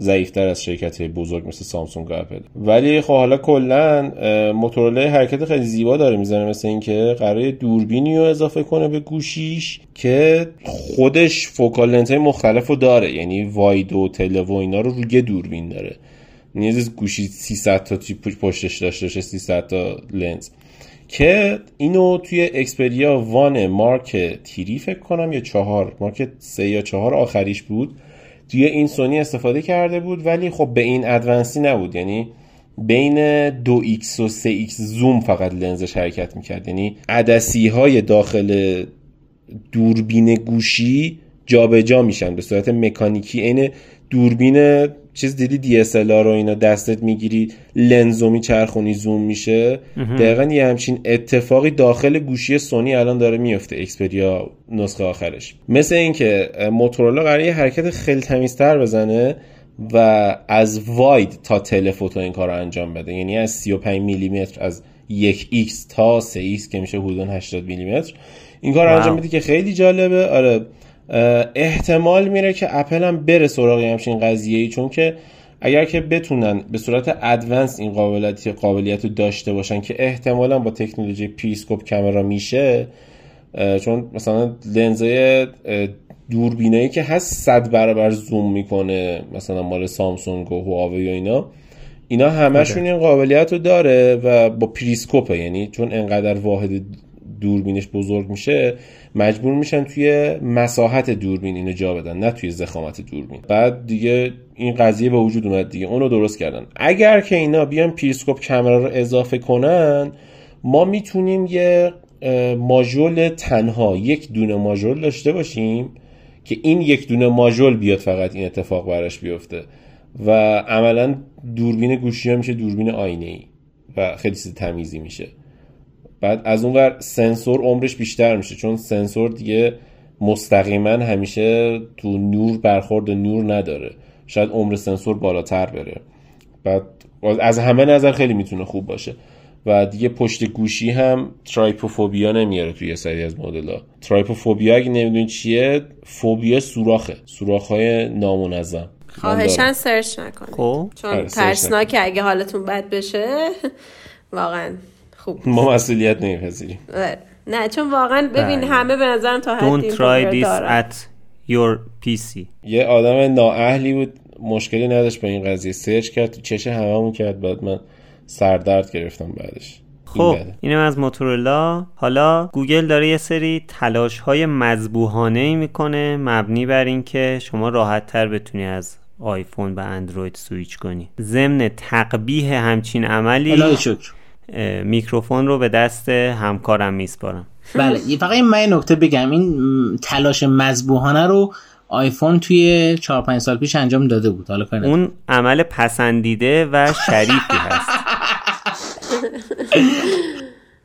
ضعیفتر از شرکت بزرگ مثل سامسونگ و اپل. ولی خب حالا کلا موتورولا حرکت خیلی زیبا داره می‌زنه مثل اینکه قرار دوربینی رو اضافه کنه به گوشیش که خودش focal length مختلف رو داره. یعنی wide و tele و اینا رو روی دوربین داره. نیز گوشی 300 تا پشتش داشته باشه 300 تا لنز. که اینو توی Xperia 1 Mark 3 فکر کنم یا 4 مارک 3 یا چهار آخریش بود. توی این سونی استفاده کرده بود ولی خب به این advancedی نبود. یعنی بین 2x و 3x زوم فقط لنزش حرکت می‌کرد. یعنی عدسی های داخل دوربین گوشی جابجا جا میشن. به صورت مکانیکی عین دوربین چیز دیدی DSLR رو اینا دستت می‌گیری لنزو میچرخونی زوم میشه. دقیقا یه همچین اتفاقی داخل گوشی سونی الان داره میفته اکسپریا نسخه آخرش. مثل اینکه موتورولا قراره یه حرکت خیلی تمیزتر بزنه و از wide تا telephoto این کار رو انجام بده. یعنی از 35 میلیمتر از یک x تا 3 x که میشه حدود 80 میلیمتر. این کار رو انجام بده که خیلی جالبه. آره. احتمال میره که اپل هم بره سراغ همچین قضیه ای چون که اگر که بتونن به صورت advance این قابلیت قابلیت رو داشته باشن که احتمالا با تکنولوژی periscope camera میشه چون مثلا لنزای دوربینایی که هست صد برابر زوم می‌کنه مثلا مال سامسونگ و هواوی و اینا اینا همشون. این قابلیت رو داره و با پریسکوپه یعنی چون انقدر واحد دوربینش بزرگ میشه مجبور میشن توی مساحت دوربین اینو جا بدن نه توی زخامت دوربین. بعد دیگه این قضیه به وجود اومد دیگه. اونو درست کردن. اگر که اینا بیان پیرسکوپ کامرا رو اضافه کنن ما می‌تونیم یه ماژول تنها یک دونه ماژول داشته باشیم که این یک دونه ماژول بیاد فقط این اتفاق براش بیفته. و عملا دوربین گوشی ها میشه دوربین آینه ای و خیلی چیز تمیزی میشه. بعد از اون ور سنسور عمرش بیشتر میشه چون سنسور دیگه مستقیما همیشه تو نور برخورد نور نداره. شاید عمر سنسور بالاتر بره. بعد از همه نظر خیلی می‌تونه خوب باشه. و دیگه پشت گوشی هم trypophobia نمیاره توی یه سری از مدل trypophobia اگه نمی‌دونی چیه فوبیا سوراخه. سوراخ های نامنظم خواهشاً سرچ نکنید. خب؟ چون آره، ترسناکه اگه حالتون بد بشه واقعا. خوب. ما مسئولیت نمیپذیریم. آره. نه چون واقعا ببین بله. همه به نظرم تا حدی Don't try this at your PC یه آدم نااهلی بود مشکلی نداشت با این قضیه. سرچ کرد تو چش هممون کرد. بعد من سردرد گرفتم بعدش. خب اینم از موتورولا حالا گوگل داره یه سری تلاش های مذبوحانه ای می‌کنه مبنی بر اینکه شما راحت تر بتونی از آیفون به اندروید سویچ کنی. ضمن تقبیح همچین عملی شکر. میکروفون رو به دست همکارم میسپارم. بله فقط من نکته بگم. این تلاش مذبوحانه رو آیفون توی 4 5 سال پیش انجام داده بود. حالا اون عمل پسندیده و شریفی هست.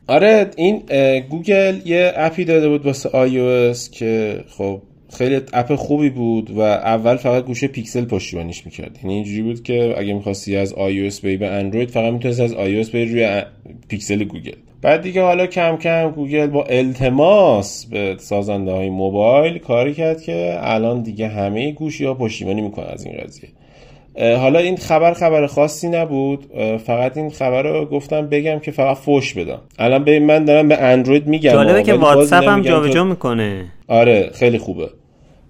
آره این گوگل یه اپی داده بود واسه آی که خب خیلی اپ خوبی بود و اول فقط گوشی پیکسل پشتیبانیش می‌کرد. یعنی اینجوری بود که اگه می‌خواستی از iOS بیای به اندروید فقط می‌تونستی از iOS بیای روی پیکسل گوگل. بعد دیگه حالا کم کم گوگل با التماس به سازنده های موبایل کاری کرد که الان دیگه همه گوشی ها پشتیبانی می‌کنن از این قضیه. حالا این خبر خبر خاصی نبود. فقط این خبر رو گفتم بگم که فقط فوش بدم. الان به من دارم به اندروید میگم جالبه که واتساپ هم جابجا می‌کنه. آره خیلی خوبه.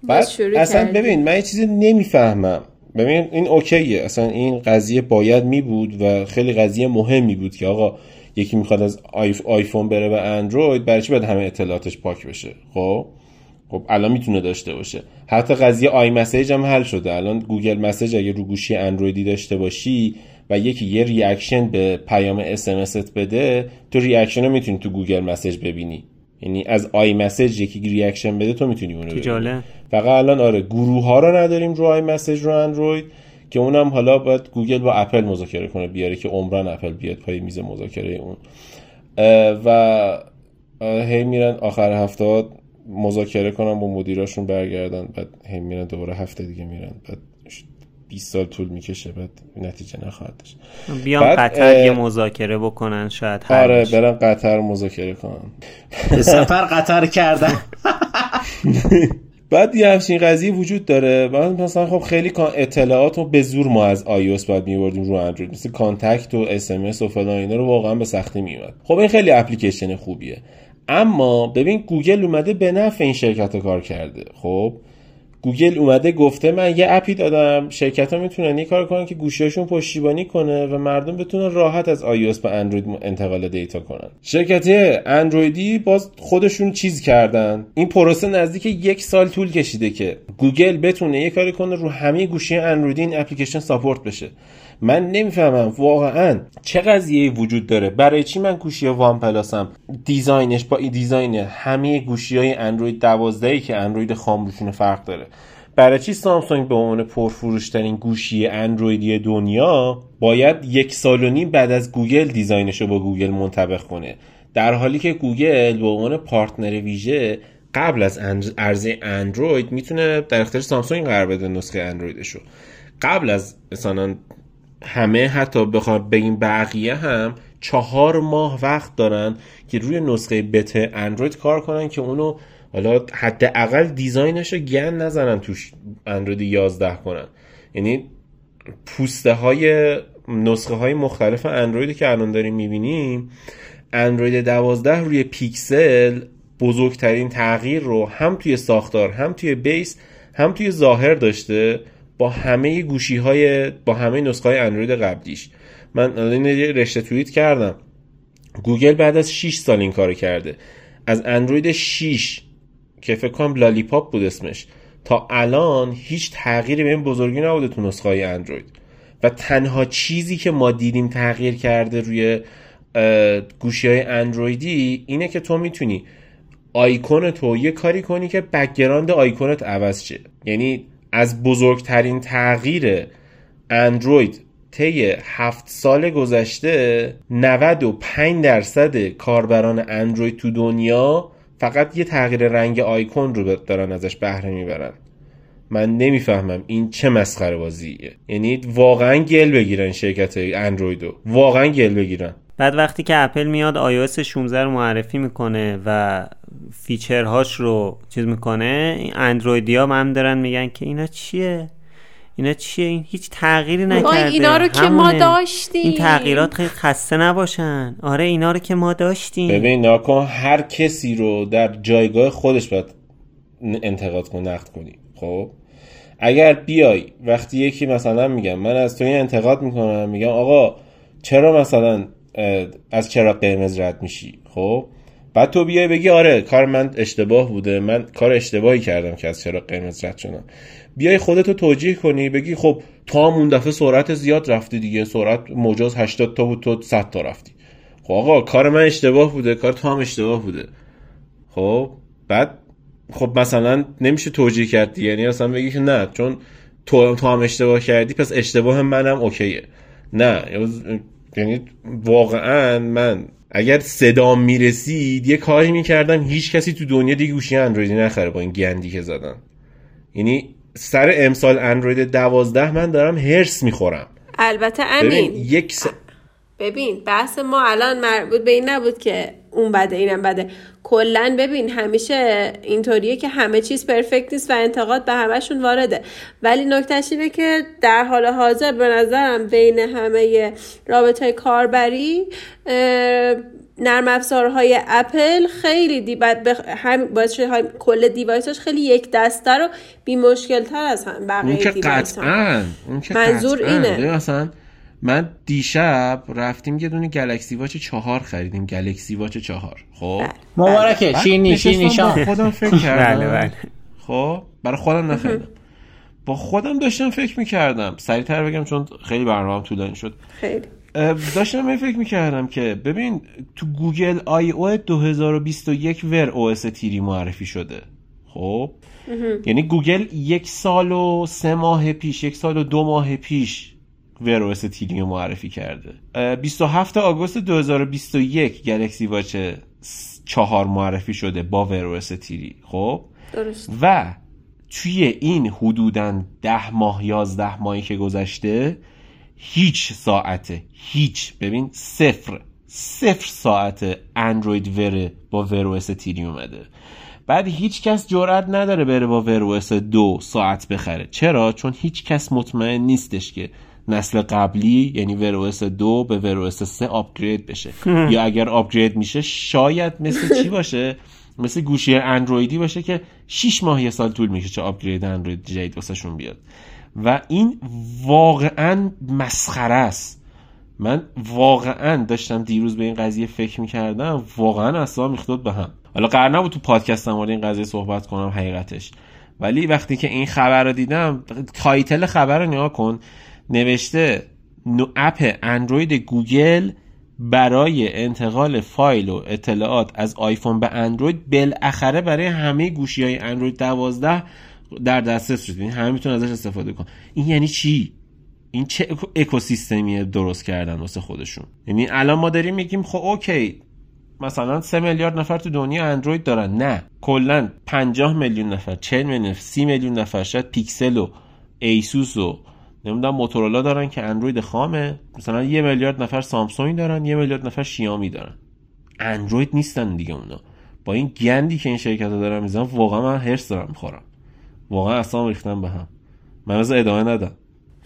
بعد اصلا ببین من یه چیزی نمی‌فهمم. ببین این okay ه. اصلا این قضیه باید می بود و خیلی قضیه مهمی بود که آقا یکی می‌خواد از آیف آیفون بره به اندروید برای چی باید همه اطلاعاتش پاک بشه؟ خب؟ خب الان می‌تونه داشته باشه. حتی قضیه iMessage هم حل شده. الان Google Message اگه رو گوشی اندرویدی داشته باشی و یکی یه reaction به پیام SMS بده تو reaction رو می‌تونی تو Google Message ببینی. یعنی از iMessage یکی reaction بده تو می‌تونی اونو ببینی. فقط الان آره گروه ها رو نداریم رو iMessage رو اندروید که اونم حالا باید گوگل با اپل مذاکره کنه بیاره که عمراً اپل بیاد پای میز مذاکره اون. و هی میرن آخر هفته مذاکره کنن با مدیراشون برگردن بعد هی میرن دوباره هفته دیگه میرن. بعد 20 سال طول می‌کشه بعد نتیجه نخواهد داشت. بیان قطر یه مذاکره بکنن شاید آره برن قطر مذاکره کنن. سفر قطر کردن. بعد یه همچین قضیه وجود داره. بعد مثلا خب خیلی اطلاعات رو به زور ما از iOS باید میبردیم رو اندروید مثل contact و SMS و فلان اینا رو واقعا به سختی میومد خب این خیلی اپلیکیشن خوبیه. اما ببین گوگل اومده به نفع این شرکت کار کرده. خب؟ گوگل اومده گفته من یه app ی دادم شرکت ها می‌تونن یه کار کنن که گوشیاشون پشتیبانی کنه و مردم بتونن راحت از iOS به اندروید انتقال data کنن. شرکت اندرویدی باز خودشون چیز کردن. این پروسه نزدیک یک سال طول کشیده که گوگل بتونه یه کاری کنه رو همه گوشی اندرویدی این اپلیکیشن support بشه. من نمی‌فهمم واقعا چه قضیه وجود داره. برای چی من گوشی وان پلاسم design ش با این design همه گوشی های اندروید 12 که اندروید خام فرق داره؟ برای چی سامسونگ به عنوان پرفروشترین گوشی اندرویدی دنیا باید یک سال و نیم بعد از گوگل design ش رو با گوگل منطبق کنه؟ در حالی که گوگل به عنوان partner ویژه قبل از عرضه اندروید می‌تونه در اختیار سامسونگ قرار بده نسخه اندرویدشو قبل از مثلا همه حتی بخواد بگیم بقیه هم چهار ماه وقت دارن که روی نسخه بتا اندروید کار کنن که اونو حالا حداقل دیزاینش رو گن نزنن توش اندروید 11 کنن. یعنی پوسته های نسخه های مختلف اندرویدی که الان داریم می‌بینیم اندروید 12 روی پیکسل بزرگترین تغییر رو هم توی ساختار هم توی بیس هم توی ظاهر داشته با همه گوشی های با همه نسخه های اندروید قبلیش. من یه رشته توییت کردم. گوگل بعد از 6 سال این کارو کرده. از اندروید 6 که فکر کنم Lollipop بود اسمش. تا الان هیچ تغییری به این بزرگی نبوده تو نسخه های اندروید. و تنها چیزی که ما دیدیم تغییر کرده روی گوشی های اندرویدی اینه که تو می‌تونی آیکون تو یه کاری کنی که background آیکونت عوض شه. یعنی از بزرگترین تغییر اندروید طی هفت سال گذشته 95 درصد کاربران اندروید تو دنیا فقط یه تغییر رنگ آیکون رو دارن ازش بهره می‌برن. من نمی‌فهمم این چه مسخره بازیه. یعنی واقعا گل بگیرن شرکت اندرویدو واقعا گل بگیرن. بعد وقتی که اپل میاد iOS 16 رو معرفی می‌کنه و feature هاش رو چیز می‌کنه اندرویدیا هم دارن میگن که اینا چیه؟ اینا چیه؟ این هیچ تغییری نکرده. اینا رو که ما داشتیم این تغییرات خیلی خسته نباشن. آره اینا رو که ما داشتیم. ببین ناکن هر کسی رو در جایگاه خودش باید انتقاد کن نقد کنی. خب؟ اگر بیای وقتی یکی مثلا میگم من از تو این انتقاد می‌کنم میگم آقا چرا مثلا از چرا قرمز رد میشی؟ خب؟ بعد تو بیای بگی آره کار من اشتباه بوده. من کار اشتباهی کردم که از چرا قرمز رد شدم. بیای خودتو توجیه کنی بگی خب تو هم اون دفعه سرعت زیاد رفتی دیگه. سرعت مجاز 80 تا بود تو 100 تا رفتی. خب آقا کار من اشتباه بوده کار تو هم اشتباه بوده. خب بعد خب مثلا نمیشه توجیه کرد یعنی اصلا بگی که نه چون تو, تو هم اشتباه کردی پس اشتباه منم اوکیه. نه یعنی واقعا من اگر صدام می‌رسید یه کاری می‌کردم هیچ کسی تو دنیا دیگه گوشی اندرویدی نخره با این گندی که زدن یعنی سر امسال اندروید دوازده من دارم هرس می‌خورم. البته امین یک س... ببین بحث ما الان مربوط به این نبود که اون بده اینم بده. کلا ببین همیشه اینطوریه که همه چیز پرفکت نیست و انتقاد به همشون وارده. ولی نکتهش اینه که در حال حاضر به نظرم بین همه رابطه کاربری نرم افزارهای اپل خیلی دی هم باعث کل دیوایسش خیلی یک دسته رو بی مشکل تر از هم بقیه اون که قطعا منظور اینه. مثلا من دیشب رفتیم یه دونه گلکسی واچ چهار خریدیم گلکسی واچ چهار. خب؟ بله. مبارکه شینی شینی شام. خودم فکر کردم. بله. بله. خب؟ برای خودم نخریدم. با خودم داشتم فکر می‌کردم. سریعتر بگم چون خیلی برنامه طولانی شد. خیلی. داشتم می فکر می‌کردم که ببین تو Google I/O 2021 Wear OS three معرفی شده. خب؟ یعنی گوگل یک سال و سه ماه پیش یک سال و دو ماه پیش Wear OS three معرفی کرده. 27 آگوست 2021 Galaxy Watch چهار معرفی شده با Wear OS three خب؟ درست. و توی این حدودا ده ماه یازده ماهی که گذشته هیچ ساعته هیچ ببین صفر صفر ساعت اندروید وره با وروس تیری اومده. بعد هیچ کس جرأت نداره بره با وروس دو ساعت بخره. چرا؟ چون هیچ کس مطمئن نیستش که نسل قبلی یعنی وروس دو به وروس سه آپگرید بشه. یا اگر آپگرید میشه شاید مثل چی باشه؟ مثل گوشی اندرویدی باشه که 6 ماه یه سال طول میشه چه آپگرید اندروید جدید واسهشون بیاد. و این واقعا مسخره است. من واقعا داشتم دیروز به این قضیه فکر می‌کردم واقعا اصلا می‌ریختم به هم. حالا قرار نبود تو پادکستم مورد این قضیه صحبت کنم حقیقتش. ولی وقتی که این خبر رو دیدم title خبر رو نگاه کن نوشته app اندروید گوگل برای انتقال فایل و اطلاعات از آیفون به اندروید بالاخره برای همه گوشی های اندروید 12 در دسترس شد یعنی همه می‌تونن ازش استفاده کن این یعنی چی؟ این چه اکوسیستمی درست کردن واسه خودشون؟ یعنی الان ما داریم میگیم خب okay مثلا 3 میلیارد نفر تو دنیا اندروید دارن. نه کلا 50 میلیون نفر 40 میلیون نفر 30 میلیون نفر شاید پیکسل و ایسوس و نمی‌دونم موتورولا دارن که اندروید خامه. مثلا یه میلیارد نفر سامسونگ دارن یه میلیارد نفر شیامی دارن. اندروید نیستن دیگه اونا. با این گندی که این شرکت ها دارن می‌زنن واقعا من حرص دارم می‌خورم. واقعا اصلا ریختم به هم. من از ادامه ندم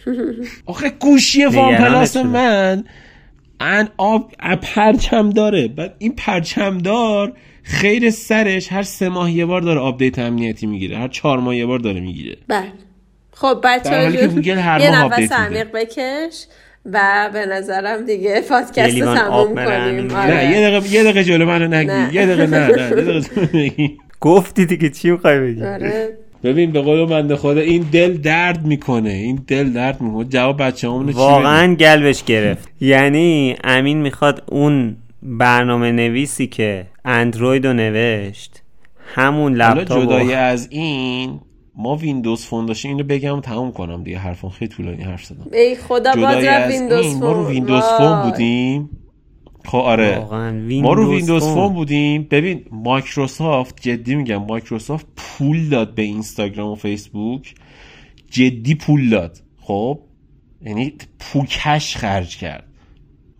آخه گوشی وان پلاس من ان آب پرچمداره. بعد این پرچمدار خیر سرش هر سه ماه یه بار داره update امنیتی می‌گیره. هر چهار ماه یه بار داره می‌گیره. بله. خب بچه ها یه نفس عمیق بکش و به نظرم دیگه پادکست رو تموم کنیم. نه آره. یه دقیقه یه دقیقه جلو منو نگی یه دقیقه نه نه یه دقیقه گفتی دیگه چی می‌خوای بگی؟ آره. ببین به قول بنده خدا این دل درد می‌کنه. این دل درد می‌کنه. جواب بچه همونه واقعا گلبش گرفت. یعنی امین می‌خواد اون برنامه نویسی که اندروید رو نوشت همون لپتاپ جدای از این ما ویندوز فون داشتیم. اینو بگم تموم کنم دیگه حرفم خیلی طولانی حرف زدم. ای خدا باز ویندوز فون ما رو ویندوز فون بودیم. خب آره. ما رو ویندوز فون. بودیم. ببین مایکروسافت جدی میگم مایکروسافت پول داد به اینستاگرام و فیسبوک. جدی پول داد. خب یعنی پول cash خرج کرد.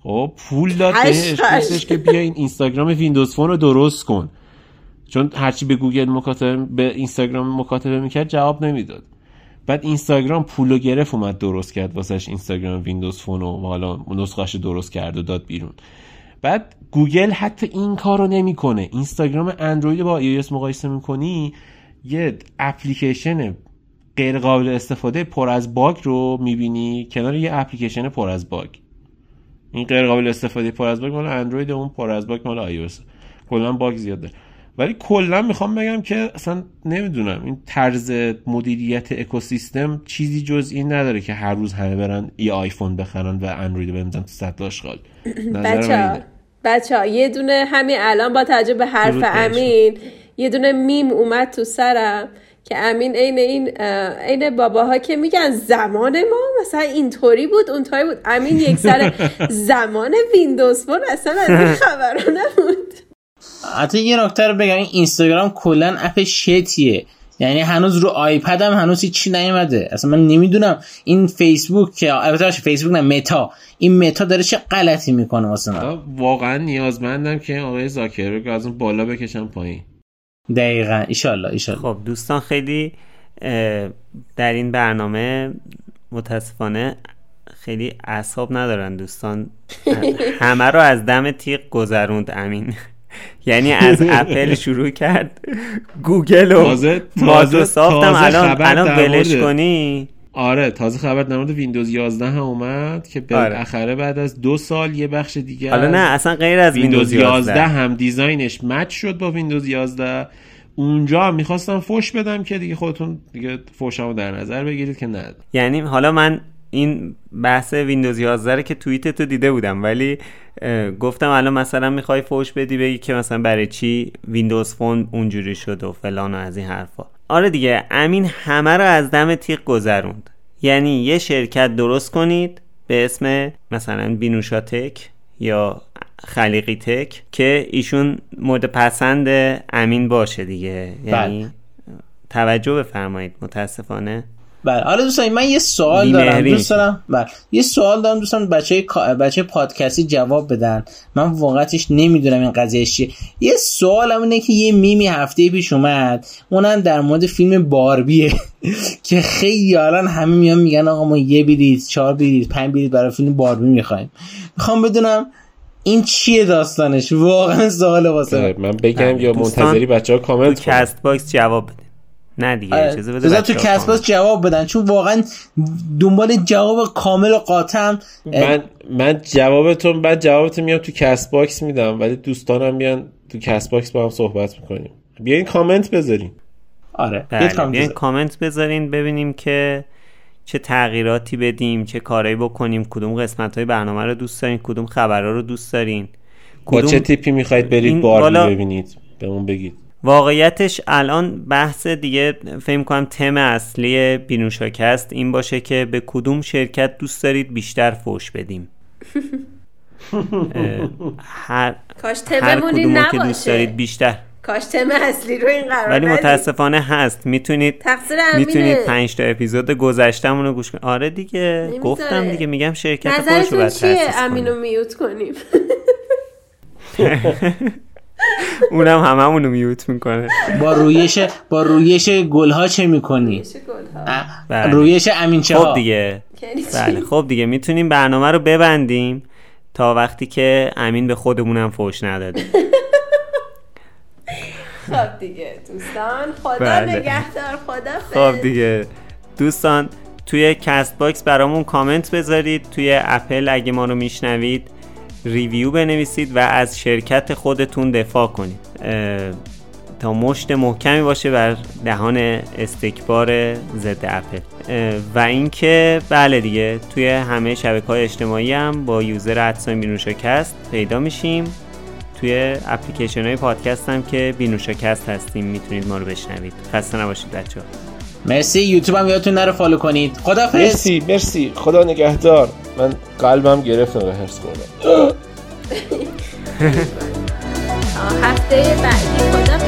خب پول داد بهش که بیا این اینستاگرام ویندوز فون رو درست کن. چون هرچی به گوگل مکاتبه به اینستاگرام مکاتبه می‌کرد جواب نمی‌داد. بعد اینستاگرام پولو گرفت اومد درست کرد واسهش اینستاگرام ویندوز فون و حالا نسخهش درست کرد و داد بیرون. بعد گوگل حتی این کار رو نمی‌کنه. اینستاگرام اندروید با iOS مقایسه می‌کنی یه اپلیکیشن غیر قابل استفاده پر از باگ رو می‌بینی کنار یه اپلیکیشن پر از باگ. این غیر قابل استفاده پر از باگ مال اندروید اون پر از باگ مال iOS. کلا باگ زیاده ولی کلا می‌خوام بگم که اصلا نمی‌دونم این طرز مدیریت اکوسیستم چیزی جز این نداره که هر روز همه برن یه آیفون بخرن و اندروید بندازن تو سطل آشغال. نظر بچه ها یه دونه همین الان با توجه به حرف امین یه دونه میم اومد تو سرم که امین عین این عین باباها که میگن زمان ما مثلا اینطوری بود اونطوری بود. امین یک سر زمان ویندوز فون اصلا از این خبرها نبود. حتی یه نکته رو بگم این اینستاگرام کلا اپ shitty ه. یعنی هنوز رو آیپد هم هنوز هیچی نیومده. اصلا من نمی‌دونم این فیسبوک که البته فیسبوک نه متا. این متا داره چه غلطی می‌کنه واسه من؟ واقعا نیازمندم که آقای زاکربرگ از اون بالا بکشم پایین. دقیقا. ایشالله ایشالله. خب دوستان خیلی در این برنامه متاسفانه خیلی اعصاب ندارن دوستان. همه رو از دم تیغ گذروند. امین. یعنی از اپل شروع کرد. گوگل و مایکروسافت هم الان الان ولش کنی. آره تازه خبر در مورد ویندوز 11 هم اومد که بالاخره آره. بعد از دو سال یه بخش دیگه حالا نه اصلا غیر از ویندوز 11 هم design ش match شد با ویندوز 11 اونجا هم می‌خواستم فوش بدم که دیگه خودتون دیگه فوشمو در نظر بگیرید که نه. یعنی حالا من این بحث ویندوز 11 که توییتتو دیده بودم ولی گفتم الان مثلا می‌خوای فوش بدی بگی که مثلا برای چی ویندوز فون اونجوری شد و فلان و از این حرفا. آره دیگه امین همه رو از دم تیغ گذروند. یعنی یه شرکت درست کنید به اسم مثلا بینوشا تک یا خلیقی تک که ایشون مورد پسند امین باشه دیگه. یعنی بله. توجه بفرمایید متاسفانه. بله. حالا دوستان من یه سوال دارم. دوست دارم. بله. یه سوال دارم دوستان بچه بچه پادکستی جواب بدن. من واقعتش نمی‌دونم این قضیه چیه. یه سوال اینه که یه میمی هفته پیش اومد. اونم در مورد فیلم باربیه. که خیلی الان همه میان میگن آقا ما یه بلیت چهار بلیت پنج بلیت برای فیلم باربی می‌خوایم. می‌خوام بدونم این چیه داستانش؟ واقعا سوال واسه من. بگم یا منتظری بچه ها کامنت کست باکس جواب بده. نه دیگه آره. اجازه بده تو کسب جواب بدن چون واقعا دنبال جواب کامل و قاطع من من جوابتون بعد جوابتون میام تو کست باکس میدم ولی دوستانم میان تو کست باکس با هم صحبت می‌کنیم بیاین کامنت بذارین آره بله. بیاین کامنت بذارین ببینیم که چه تغییراتی بدیم چه کارایی بکنیم کدوم قسمت های برنامه رو دوست دارین کدوم خبرها رو دوست دارین کدوم... با چه تیپی می‌خواید برید بار ببینید بهمون بگید واقعیتش الان بحث دیگه فکر کنم تم اصلی بینوشاکست این باشه که به کدوم شرکت دوست دارید بیشتر فوش بدیم. هر کاش تممونی نباشه که دوست دارید بیشتر. کاش تم اصلی رو این قرار ولی متاسفانه هست. می‌تونید می‌تونید 5 تا اپیزود گذشتهمون رو گوش کنید. آره دیگه. گفتم دیگه میگم شرکت خودش رو چیه؟ امینو میوت کنیم. اونم هممونو میوت می‌کنه. با رویش با رویش گلها چه می‌کنی؟ بله. رویش امین چه خب دیگه. بله خب دیگه می‌تونیم برنامه رو ببندیم تا وقتی که امین به خودمونم فوش نداده. خب دیگه دوستان خدا بله. نگهدار خدا خب دیگه. دوستان توی کست باکس برامون کامنت بذارید. توی اپل اگه ما رو میشنوید review بنویسید و از شرکت خودتون دفاع کنید. تا مشت محکمی باشه بر دهان استکبار ضد اپل. و اینکه بله دیگه توی همه شبکه های اجتماعی هم با user at sign بینوشاکست پیدا میشیم. توی اپلیکیشن های پادکست هم که بینوشاکست هستیم می‌تونید ما رو بشنوید. خسته نباشید بچه ها مرسی. یوتیوب هم یادتون نره follow کنید. خدا مرسی مرسی. خدا نگهدار. من قلبم گرفت و حرص کردم. هفته بعدی. خدا